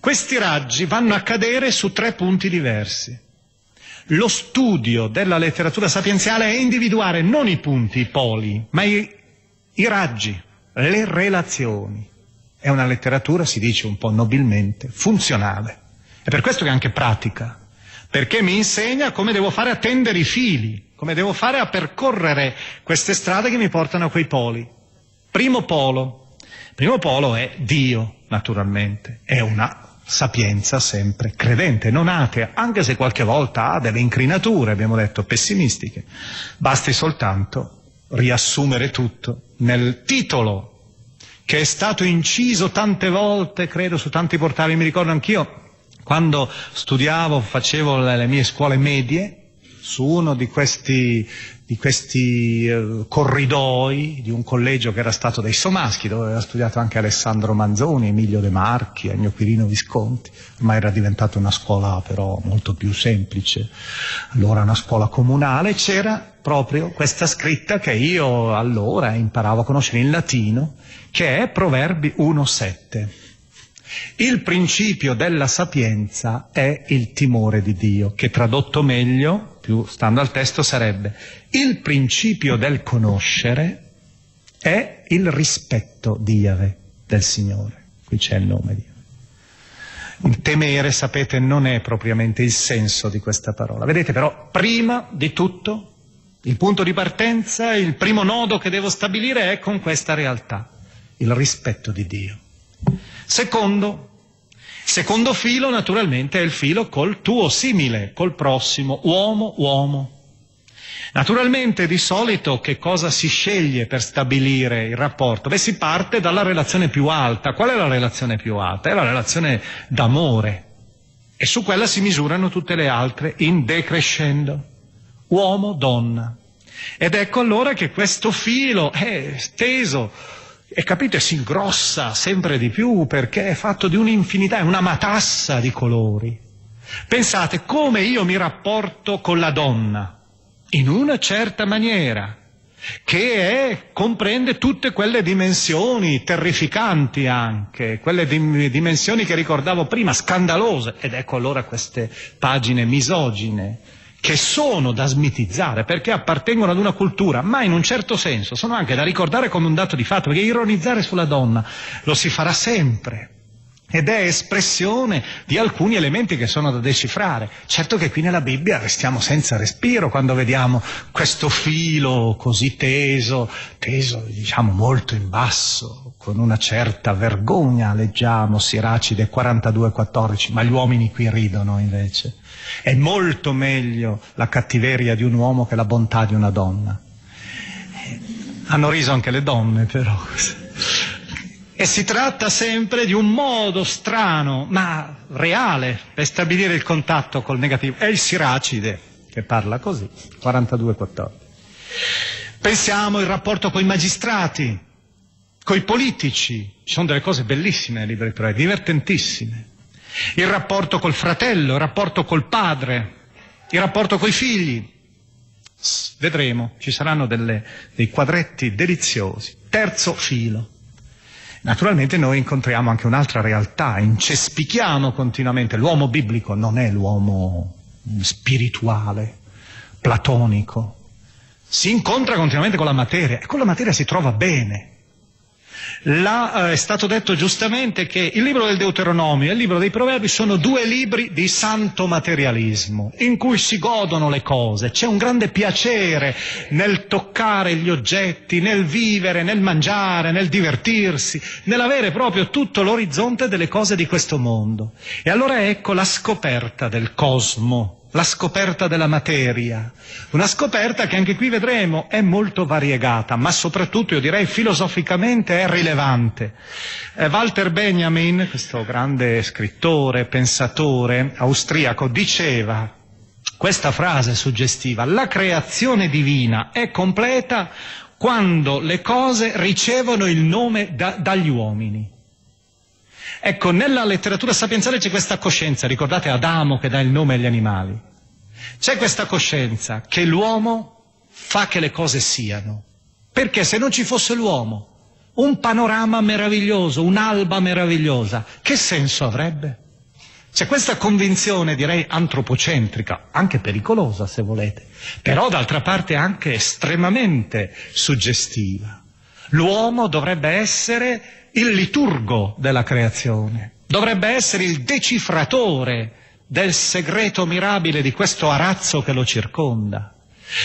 Questi raggi vanno a cadere su tre punti diversi. Lo studio della letteratura sapienziale è individuare non i punti, i poli, ma i, i raggi, le relazioni. È una letteratura, si dice un po' nobilmente, funzionale. È per questo che è anche pratica, perché mi insegna come devo fare a tendere i fili, come devo fare a percorrere queste strade che mi portano a quei poli. Primo polo. Primo polo è Dio, naturalmente. È una sapienza sempre credente, non atea, anche se qualche volta ha delle incrinature, abbiamo detto, pessimistiche. Basti soltanto riassumere tutto nel titolo che è stato inciso tante volte, credo, su tanti portali. Mi ricordo anch'io quando studiavo, facevo le, le mie scuole medie, su uno di questi, di questi uh, corridoi di un collegio che era stato dei Somaschi, dove aveva studiato anche Alessandro Manzoni, Emilio De Marchi, Ennio Quirino Visconti, ormai era diventata una scuola però molto più semplice, allora una scuola comunale, c'era proprio questa scritta che io allora imparavo a conoscere in latino, che è Proverbi 1.7. Il principio della sapienza è il timore di Dio, che tradotto meglio, più stando al testo, sarebbe il principio del conoscere è il rispetto di Yahweh, del Signore. Qui c'è il nome di Yahweh. Il temere, sapete, non è propriamente il senso di questa parola. Vedete però, prima di tutto, il punto di partenza, il primo nodo che devo stabilire è con questa realtà, il rispetto di Dio. Secondo, secondo filo naturalmente è il filo col tuo simile, col prossimo, uomo, uomo. Naturalmente di solito che cosa si sceglie per stabilire il rapporto? Beh, si parte dalla relazione più alta. Qual è la relazione più alta? È la relazione d'amore. E su quella si misurano tutte le altre in decrescendo. Uomo, donna. Ed ecco allora che questo filo è steso e capite, si ingrossa sempre di più perché è fatto di un'infinità, è una matassa di colori. Pensate come io mi rapporto con la donna, in una certa maniera, che è, comprende tutte quelle dimensioni terrificanti anche, quelle dim- dimensioni che ricordavo prima, scandalose, ed ecco allora queste pagine misogine, che sono da smitizzare perché appartengono ad una cultura, ma in un certo senso sono anche da ricordare come un dato di fatto, perché ironizzare sulla donna lo si farà sempre. Ed è espressione di alcuni elementi che sono da decifrare. Certo che qui nella Bibbia restiamo senza respiro quando vediamo questo filo così teso, teso diciamo molto in basso, con una certa vergogna leggiamo Siracide 42-14, ma gli uomini qui ridono invece. È molto meglio la cattiveria di un uomo che la bontà di una donna. Hanno riso anche le donne, però. E si tratta sempre di un modo strano, ma reale, per stabilire il contatto col negativo. È il Siracide che parla così, 42-14. Pensiamo al rapporto con i magistrati, con i politici. Ci sono delle cose bellissime nei libri di divertentissime. Il rapporto col fratello, il rapporto col padre, il rapporto coi figli. Vedremo, ci saranno delle, dei quadretti deliziosi. Terzo filo. Naturalmente noi incontriamo anche un'altra realtà, incespichiamo continuamente. L'uomo biblico non è l'uomo spirituale, platonico. Si incontra continuamente con la materia e con la materia si trova bene. Là, eh, è stato detto giustamente che il libro del Deuteronomio e il libro dei Proverbi sono due libri di santo materialismo, in cui si godono le cose, c'è un grande piacere nel toccare gli oggetti, nel vivere, nel mangiare, nel divertirsi, nell'avere proprio tutto l'orizzonte delle cose di questo mondo. E allora ecco la scoperta del cosmo, la scoperta della materia, una scoperta che anche qui vedremo è molto variegata, ma soprattutto io direi filosoficamente è rilevante. Eh, Walter Benjamin, questo grande scrittore, pensatore austriaco, diceva questa frase suggestiva, la creazione divina è completa quando le cose ricevono il nome da, dagli uomini. Ecco, nella letteratura sapienziale c'è questa coscienza, ricordate Adamo che dà il nome agli animali. C'è questa coscienza che l'uomo fa che le cose siano. Perché se non ci fosse l'uomo, un panorama meraviglioso, un'alba meravigliosa, che senso avrebbe? C'è questa convinzione, direi, antropocentrica, anche pericolosa se volete, però d'altra parte anche estremamente suggestiva. L'uomo dovrebbe essere il liturgo della creazione, dovrebbe essere il decifratore del segreto mirabile di questo arazzo che lo circonda.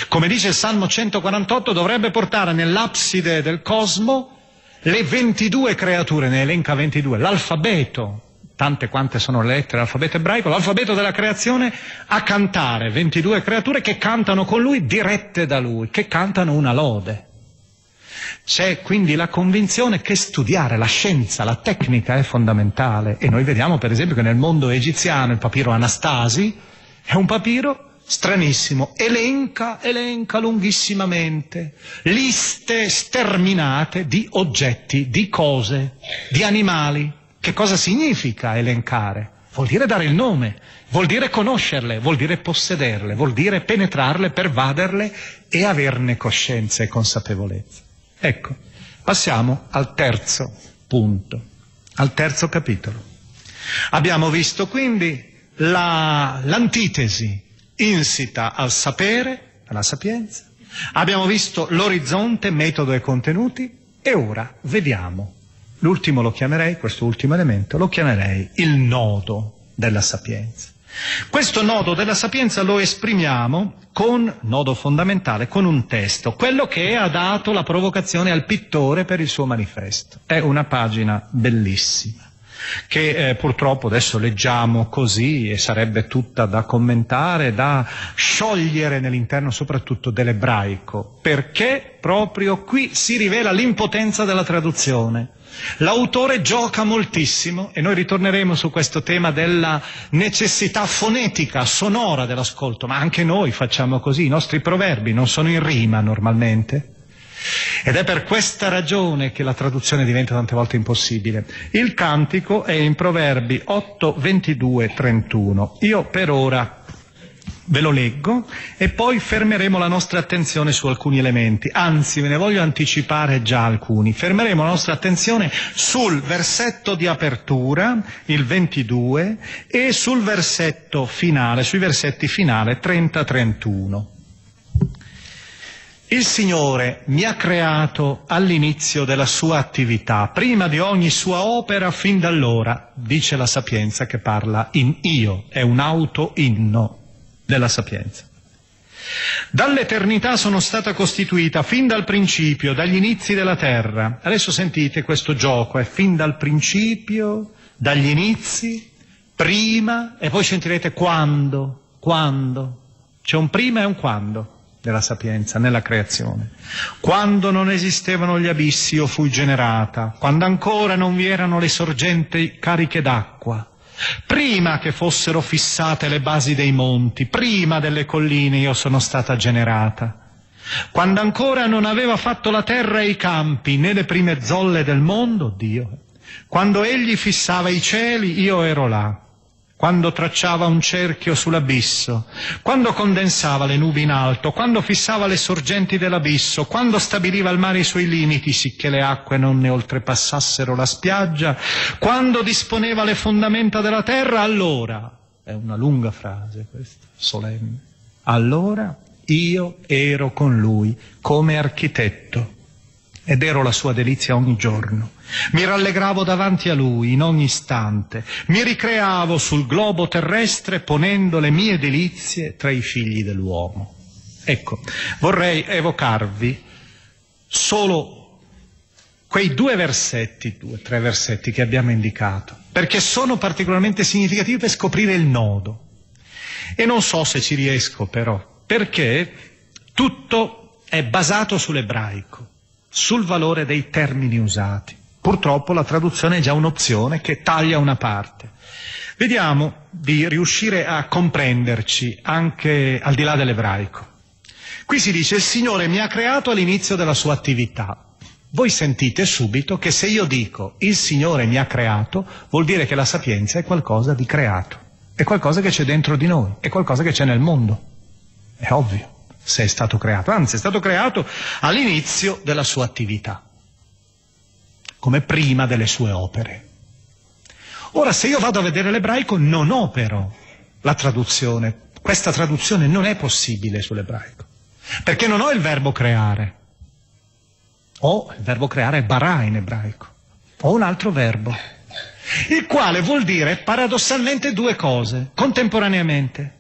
Come dice il Salmo 148, dovrebbe portare nell'abside del cosmo le 22 creature, ne elenca 22, l'alfabeto, tante quante sono le lettere dell'alfabeto ebraico, l'alfabeto della creazione, a cantare 22 creature che cantano con lui, dirette da lui, che cantano una lode. C'è quindi la convinzione che studiare la scienza, la tecnica è fondamentale e noi vediamo per esempio che nel mondo egiziano il papiro Anastasi è un papiro stranissimo, elenca, elenca lunghissimamente liste sterminate di oggetti, di cose, di animali. Che cosa significa elencare? Vuol dire dare il nome, vuol dire conoscerle, vuol dire possederle, vuol dire penetrarle, pervaderle e averne coscienza e consapevolezza. Ecco, passiamo al terzo punto, al terzo capitolo. Abbiamo visto quindi la, l'antitesi insita al sapere, alla sapienza, abbiamo visto l'orizzonte, metodo e contenuti e ora vediamo, l'ultimo lo chiamerei, questo ultimo elemento, lo chiamerei il nodo della sapienza. Questo nodo della sapienza lo esprimiamo con, nodo fondamentale, con un testo, quello che ha dato la provocazione al pittore per il suo manifesto. È una pagina bellissima che eh, purtroppo adesso leggiamo così e sarebbe tutta da commentare, da sciogliere nell'interno soprattutto dell'ebraico, perché proprio qui si rivela l'impotenza della traduzione. L'autore gioca moltissimo e noi ritorneremo su questo tema della necessità fonetica, sonora dell'ascolto, ma anche noi facciamo così, i nostri proverbi non sono in rima normalmente. Ed è per questa ragione che la traduzione diventa tante volte impossibile. Il cantico è in Proverbi 8, 22, 31. Io per ora ve lo leggo e poi fermeremo la nostra attenzione su alcuni elementi, anzi ve ne voglio anticipare già alcuni. Fermeremo la nostra attenzione sul versetto di apertura, il 22, e sul versetto finale, sui versetti finale 30-31. Il Signore mi ha creato all'inizio della sua attività, prima di ogni sua opera fin da allora, dice la sapienza che parla in io, è un auto-inno della sapienza. Dall'eternità sono stata costituita fin dal principio, dagli inizi della terra. Adesso sentite questo gioco, è fin dal principio, dagli inizi, prima, e poi sentirete quando, quando. C'è un prima e un quando. della sapienza nella creazione. Quando non esistevano gli abissi io fui generata, quando ancora non vi erano le sorgenti cariche d'acqua, prima che fossero fissate le basi dei monti, prima delle colline io sono stata generata. Quando ancora non aveva fatto la terra e i campi, né le prime zolle del mondo, Dio. Quando egli fissava i cieli, io ero là quando tracciava un cerchio sull'abisso, quando condensava le nubi in alto, quando fissava le sorgenti dell'abisso, quando stabiliva il mare i suoi limiti, sicché le acque non ne oltrepassassero la spiaggia, quando disponeva le fondamenta della terra, allora, è una lunga frase questa, solenne, allora io ero con lui come architetto ed ero la sua delizia ogni giorno. Mi rallegravo davanti a lui in ogni istante, mi ricreavo sul globo terrestre ponendo le mie delizie tra i figli dell'uomo. Ecco, vorrei evocarvi solo quei due versetti, due, tre versetti che abbiamo indicato, perché sono particolarmente significativi per scoprire il nodo. E non so se ci riesco però, perché tutto è basato sull'ebraico sul valore dei termini usati. Purtroppo la traduzione è già un'opzione che taglia una parte. Vediamo di riuscire a comprenderci anche al di là dell'ebraico. Qui si dice il Signore mi ha creato all'inizio della sua attività. Voi sentite subito che se io dico il Signore mi ha creato, vuol dire che la sapienza è qualcosa di creato, è qualcosa che c'è dentro di noi, è qualcosa che c'è nel mondo. È ovvio se è stato creato, anzi è stato creato all'inizio della sua attività, come prima delle sue opere. Ora, se io vado a vedere l'ebraico, non ho però la traduzione. Questa traduzione non è possibile sull'ebraico, perché non ho il verbo creare. Ho il verbo creare bara in ebraico. Ho un altro verbo, il quale vuol dire paradossalmente due cose, contemporaneamente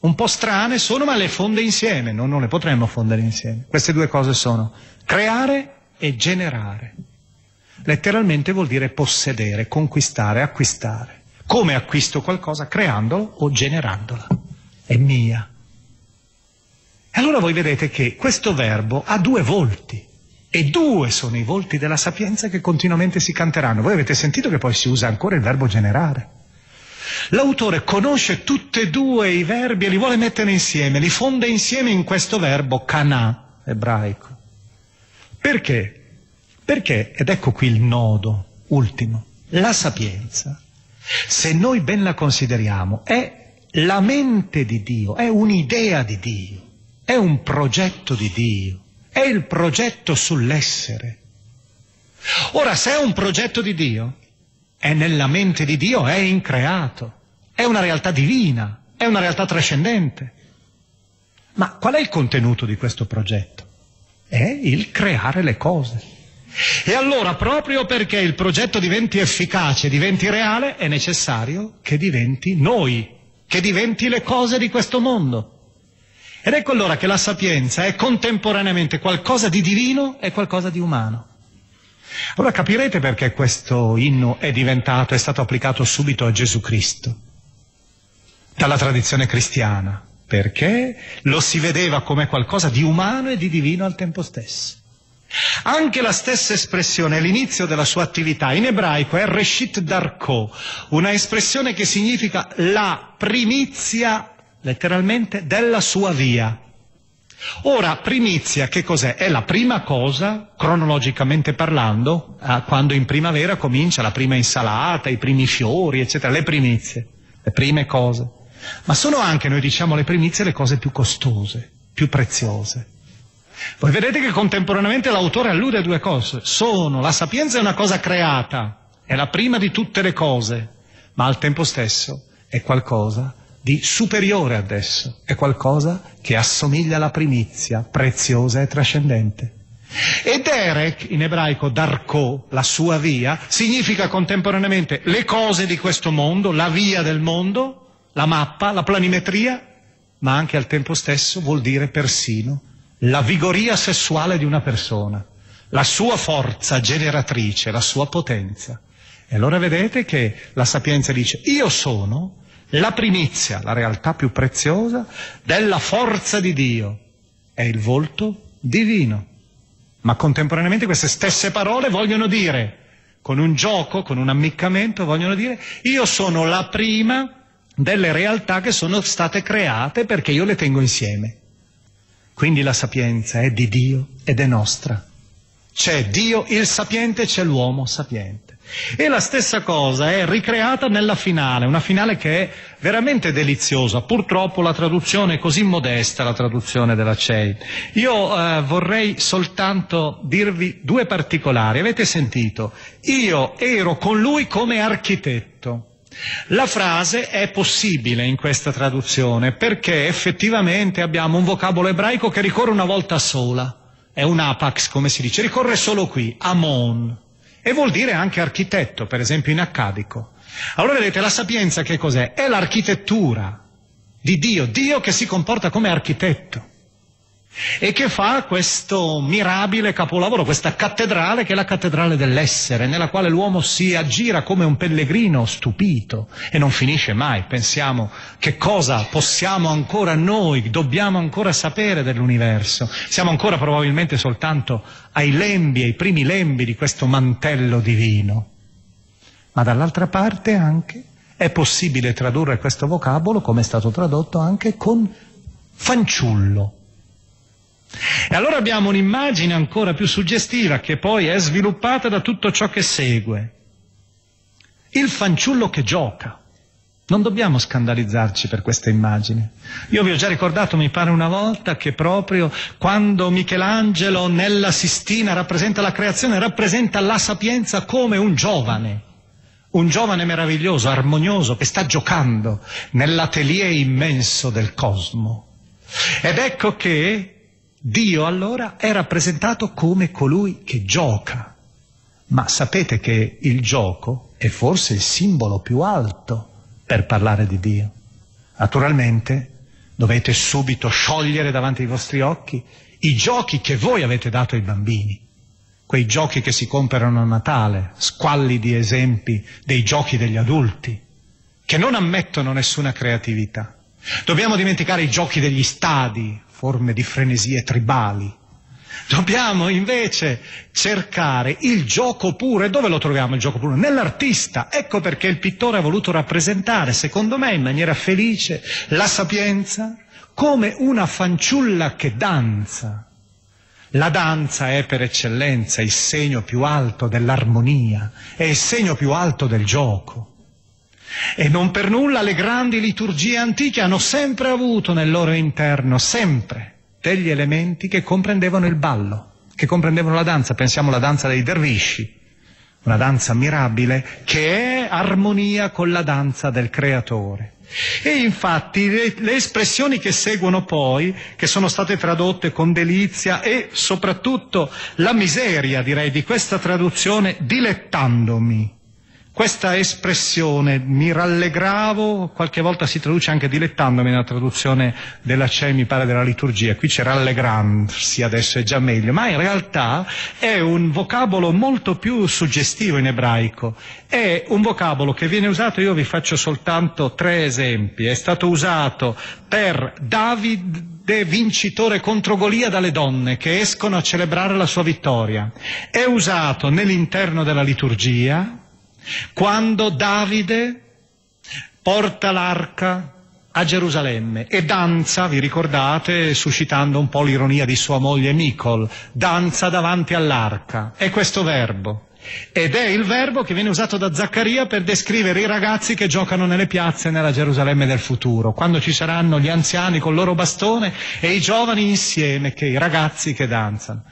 un po' strane sono, ma le fonde insieme, no, non le potremmo fondere insieme. Queste due cose sono creare e generare. Letteralmente vuol dire possedere, conquistare, acquistare. Come acquisto qualcosa? Creandolo o generandola. È mia. E allora voi vedete che questo verbo ha due volti. E due sono i volti della sapienza che continuamente si canteranno. Voi avete sentito che poi si usa ancora il verbo generare. L'autore conosce tutti e due i verbi e li vuole mettere insieme, li fonde insieme in questo verbo kana ebraico. Perché? Perché, ed ecco qui il nodo ultimo, la sapienza, se noi ben la consideriamo, è la mente di Dio, è un'idea di Dio, è un progetto di Dio, è il progetto sull'essere. Ora, se è un progetto di Dio, è nella mente di Dio, è increato, è una realtà divina, è una realtà trascendente. Ma qual è il contenuto di questo progetto? È il creare le cose. E allora, proprio perché il progetto diventi efficace, diventi reale, è necessario che diventi noi, che diventi le cose di questo mondo. Ed ecco allora che la sapienza è contemporaneamente qualcosa di divino e qualcosa di umano. Allora capirete perché questo inno è diventato, è stato applicato subito a Gesù Cristo, dalla tradizione cristiana, perché lo si vedeva come qualcosa di umano e di divino al tempo stesso. Anche la stessa espressione all'inizio della sua attività in ebraico è Reshit Darko, una espressione che significa la primizia, letteralmente, della sua via. Ora, primizia che cos'è? È la prima cosa, cronologicamente parlando, quando in primavera comincia la prima insalata, i primi fiori, eccetera, le primizie, le prime cose. Ma sono anche, noi diciamo, le primizie le cose più costose, più preziose. Voi vedete che contemporaneamente l'autore allude a due cose. Sono, la sapienza è una cosa creata, è la prima di tutte le cose, ma al tempo stesso è qualcosa di superiore adesso, è qualcosa che assomiglia alla primizia, preziosa e trascendente. E Derek, in ebraico Darko, la sua via, significa contemporaneamente le cose di questo mondo, la via del mondo, la mappa, la planimetria, ma anche al tempo stesso vuol dire persino la vigoria sessuale di una persona, la sua forza generatrice, la sua potenza. E allora vedete che la sapienza dice io sono la primizia, la realtà più preziosa della forza di Dio. è il volto divino. Ma contemporaneamente queste stesse parole vogliono dire, con un gioco, con un ammiccamento, vogliono dire, io sono la prima delle realtà che sono state create perché io le tengo insieme. Quindi la sapienza è di Dio ed è nostra. C'è Dio il sapiente, c'è l'uomo sapiente. E la stessa cosa è ricreata nella finale, una finale che è veramente deliziosa. Purtroppo la traduzione è così modesta, la traduzione della CEI. Io eh, vorrei soltanto dirvi due particolari. Avete sentito? Io ero con lui come architetto. La frase è possibile in questa traduzione perché effettivamente abbiamo un vocabolo ebraico che ricorre una volta sola. È un apax, come si dice, ricorre solo qui, amon. E vuol dire anche architetto, per esempio in accadico. Allora vedete, la sapienza che cos'è? È l'architettura di Dio, Dio che si comporta come architetto e che fa questo mirabile capolavoro, questa cattedrale che è la cattedrale dell'essere, nella quale l'uomo si aggira come un pellegrino stupito e non finisce mai. Pensiamo che cosa possiamo ancora noi, dobbiamo ancora sapere dell'universo. Siamo ancora probabilmente soltanto ai lembi, ai primi lembi di questo mantello divino. Ma dall'altra parte anche è possibile tradurre questo vocabolo, come è stato tradotto anche con fanciullo e allora abbiamo un'immagine ancora più suggestiva che poi è sviluppata da tutto ciò che segue. Il fanciullo che gioca. Non dobbiamo scandalizzarci per questa immagine. Io vi ho già ricordato, mi pare una volta, che proprio quando Michelangelo nella Sistina rappresenta la creazione, rappresenta la sapienza come un giovane. Un giovane meraviglioso, armonioso, che sta giocando nell'atelier immenso del cosmo. Ed ecco che Dio allora è rappresentato come colui che gioca. Ma sapete che il gioco è forse il simbolo più alto per parlare di Dio. Naturalmente dovete subito sciogliere davanti ai vostri occhi i giochi che voi avete dato ai bambini, quei giochi che si comprano a Natale, squallidi esempi dei giochi degli adulti, che non ammettono nessuna creatività. Dobbiamo dimenticare i giochi degli stadi, forme di frenesie tribali. Dobbiamo invece cercare il gioco puro. E dove lo troviamo il gioco puro? Nell'artista. Ecco perché il pittore ha voluto rappresentare, secondo me, in maniera felice, la sapienza come una fanciulla che danza. La danza è per eccellenza il segno più alto dell'armonia, è il segno più alto del gioco. E non per nulla le grandi liturgie antiche hanno sempre avuto nel loro interno, sempre, degli elementi che comprendevano il ballo, che comprendevano la danza. Pensiamo alla danza dei dervisci, una danza mirabile che è armonia con la danza del creatore. E infatti le, le, espressioni che seguono poi, che sono state tradotte con delizia e soprattutto la miseria, direi, di questa traduzione, dilettandomi, questa espressione mi rallegravo, qualche volta si traduce anche dilettandomi nella traduzione della CE, mi pare della liturgia, qui c'è rallegrarsi, adesso è già meglio, ma in realtà è un vocabolo molto più suggestivo in ebraico, è un vocabolo che viene usato, io vi faccio soltanto tre esempi, è stato usato per Davide vincitore contro Golia dalle donne che escono a celebrare la sua vittoria, è usato nell'interno della liturgia, quando Davide porta l'arca a Gerusalemme e danza, vi ricordate, suscitando un po' l'ironia di sua moglie Micol, danza davanti all'arca. È questo verbo. Ed è il verbo che viene usato da Zaccaria per descrivere i ragazzi che giocano nelle piazze nella Gerusalemme del futuro, quando ci saranno gli anziani col loro bastone e i giovani insieme, che i ragazzi che danzano.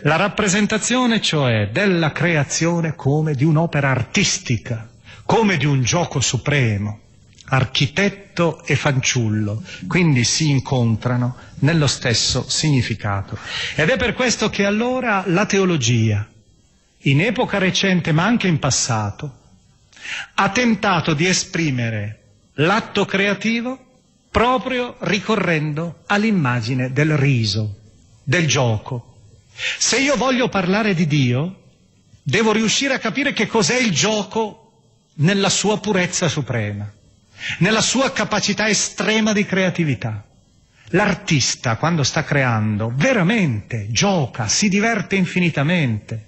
La rappresentazione cioè della creazione come di un'opera artistica, come di un gioco supremo, architetto e fanciullo, quindi si incontrano nello stesso significato. Ed è per questo che allora la teologia, in epoca recente ma anche in passato, ha tentato di esprimere l'atto creativo proprio ricorrendo all'immagine del riso, del gioco, se io voglio parlare di Dio, devo riuscire a capire che cos'è il gioco nella sua purezza suprema, nella sua capacità estrema di creatività. L'artista, quando sta creando, veramente gioca, si diverte infinitamente,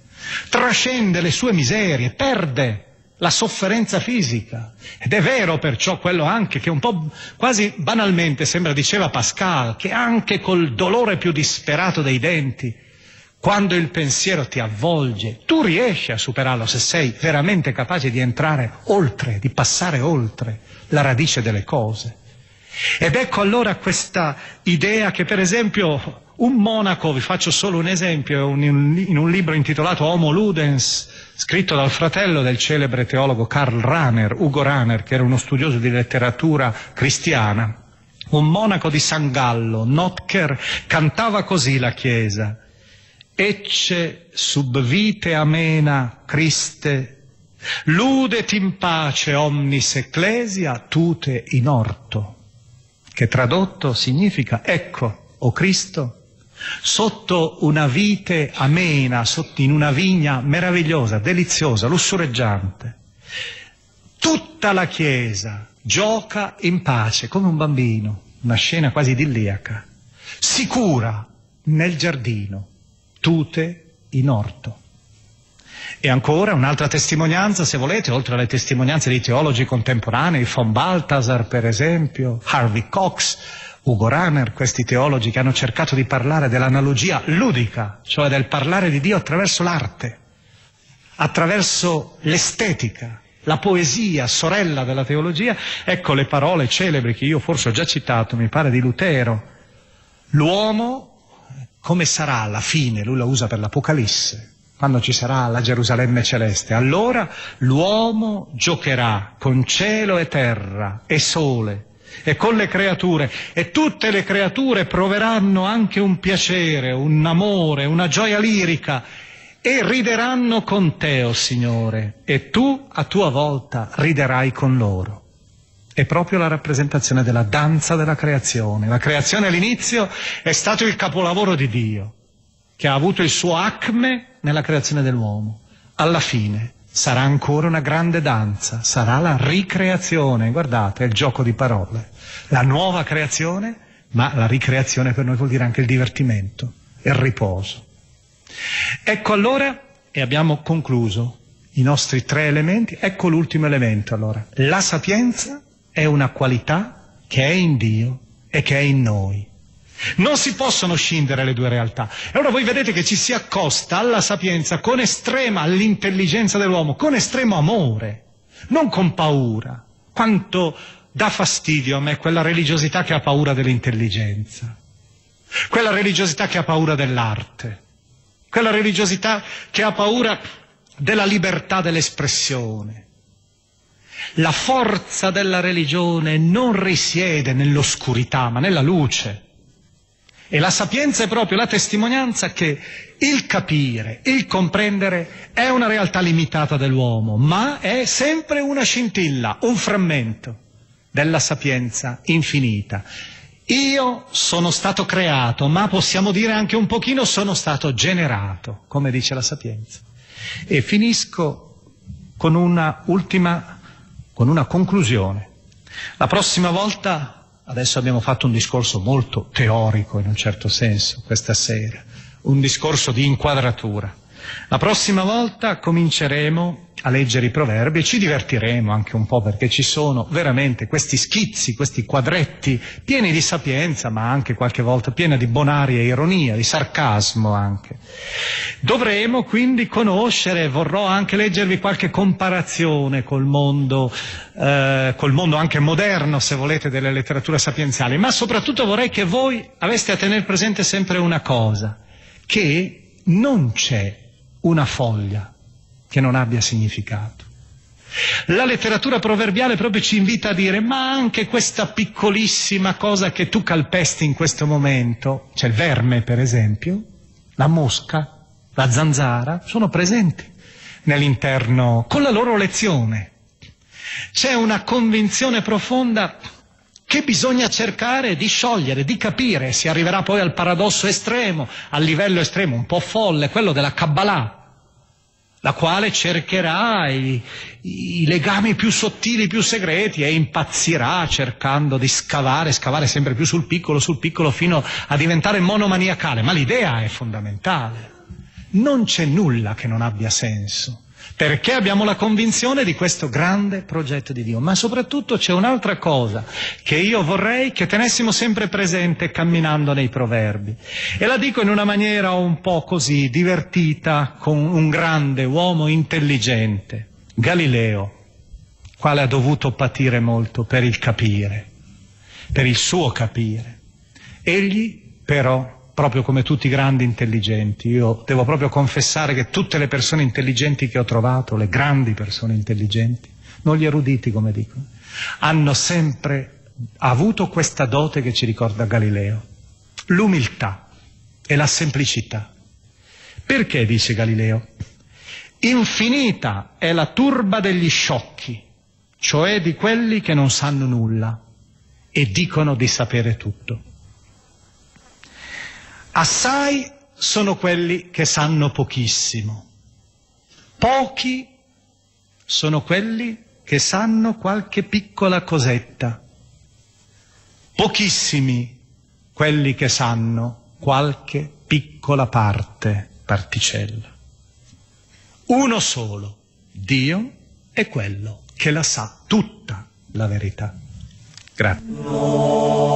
trascende le sue miserie, perde la sofferenza fisica. Ed è vero perciò quello anche che un po' quasi banalmente sembra diceva Pascal, che anche col dolore più disperato dei denti, quando il pensiero ti avvolge, tu riesci a superarlo se sei veramente capace di entrare oltre, di passare oltre la radice delle cose. Ed ecco allora questa idea che per esempio un monaco, vi faccio solo un esempio, in un libro intitolato Homo Ludens, scritto dal fratello del celebre teologo Karl Rahner, Ugo Rahner, che era uno studioso di letteratura cristiana, un monaco di San Gallo, Notker, cantava così la Chiesa, Ecce sub vite amena Christe, ludet in pace omnis ecclesia tute in orto, che tradotto significa, ecco, o Cristo, sotto una vite amena, sotto in una vigna meravigliosa, deliziosa, lussureggiante. Tutta la Chiesa gioca in pace come un bambino, una scena quasi idilliaca, sicura nel giardino, tute in orto. E ancora un'altra testimonianza, se volete, oltre alle testimonianze di teologi contemporanei, von Balthasar per esempio, Harvey Cox, Ugo Rahner, questi teologi che hanno cercato di parlare dell'analogia ludica, cioè del parlare di Dio attraverso l'arte, attraverso l'estetica, la poesia, sorella della teologia, ecco le parole celebri che io forse ho già citato, mi pare di Lutero. L'uomo come sarà alla fine, lui la usa per l'Apocalisse, quando ci sarà la Gerusalemme celeste, allora l'uomo giocherà con cielo e terra e sole e con le creature e tutte le creature proveranno anche un piacere, un amore, una gioia lirica e rideranno con te, o oh Signore, e tu a tua volta riderai con loro. È proprio la rappresentazione della danza della creazione. La creazione all'inizio è stato il capolavoro di Dio, che ha avuto il suo acme nella creazione dell'uomo. Alla fine sarà ancora una grande danza, sarà la ricreazione, guardate, è il gioco di parole. La nuova creazione, ma la ricreazione per noi vuol dire anche il divertimento, il riposo. Ecco allora, e abbiamo concluso i nostri tre elementi, ecco l'ultimo elemento allora. La sapienza è una qualità che è in Dio e che è in noi. Non si possono scindere le due realtà. E ora voi vedete che ci si accosta alla sapienza con estrema, all'intelligenza dell'uomo, con estremo amore, non con paura. Quanto dà fastidio a me quella religiosità che ha paura dell'intelligenza, quella religiosità che ha paura dell'arte, quella religiosità che ha paura della libertà dell'espressione, la forza della religione non risiede nell'oscurità, ma nella luce. E la sapienza è proprio la testimonianza che il capire, il comprendere è una realtà limitata dell'uomo, ma è sempre una scintilla, un frammento della sapienza infinita. Io sono stato creato, ma possiamo dire anche un pochino sono stato generato, come dice la sapienza. E finisco con una ultima con una conclusione. La prossima volta, adesso abbiamo fatto un discorso molto teorico in un certo senso questa sera, un discorso di inquadratura. La prossima volta cominceremo a leggere i proverbi e ci divertiremo anche un po' perché ci sono veramente questi schizzi, questi quadretti pieni di sapienza ma anche qualche volta pieni di bonaria ironia, di sarcasmo anche. Dovremo quindi conoscere, vorrò anche leggervi qualche comparazione col mondo, eh, col mondo anche moderno se volete delle letterature sapienziali, ma soprattutto vorrei che voi aveste a tenere presente sempre una cosa, che non c'è una foglia che non abbia significato. La letteratura proverbiale proprio ci invita a dire, ma anche questa piccolissima cosa che tu calpesti in questo momento, c'è il verme per esempio, la mosca, la zanzara, sono presenti nell'interno con la loro lezione. C'è una convinzione profonda che bisogna cercare di sciogliere, di capire, si arriverà poi al paradosso estremo, al livello estremo, un po' folle, quello della Kabbalah, la quale cercherà i, i, legami più sottili, più segreti e impazzirà cercando di scavare, scavare sempre più sul piccolo, sul piccolo fino a diventare monomaniacale. Ma l'idea è fondamentale. Non c'è nulla che non abbia senso perché abbiamo la convinzione di questo grande progetto di Dio. Ma soprattutto c'è un'altra cosa che io vorrei che tenessimo sempre presente camminando nei proverbi. E la dico in una maniera un po' così divertita, con un grande uomo intelligente, Galileo, quale ha dovuto patire molto per il capire, per il suo capire. Egli però proprio come tutti i grandi intelligenti. Io devo proprio confessare che tutte le persone intelligenti che ho trovato, le grandi persone intelligenti, non gli eruditi come dicono, hanno sempre avuto questa dote che ci ricorda Galileo, l'umiltà e la semplicità. Perché, dice Galileo, infinita è la turba degli sciocchi, cioè di quelli che non sanno nulla e dicono di sapere tutto. Assai sono quelli che sanno pochissimo. Pochi sono quelli che sanno qualche piccola cosetta. Pochissimi quelli che sanno qualche piccola parte, particella. Uno solo, Dio è quello che la sa tutta la verità. Grazie.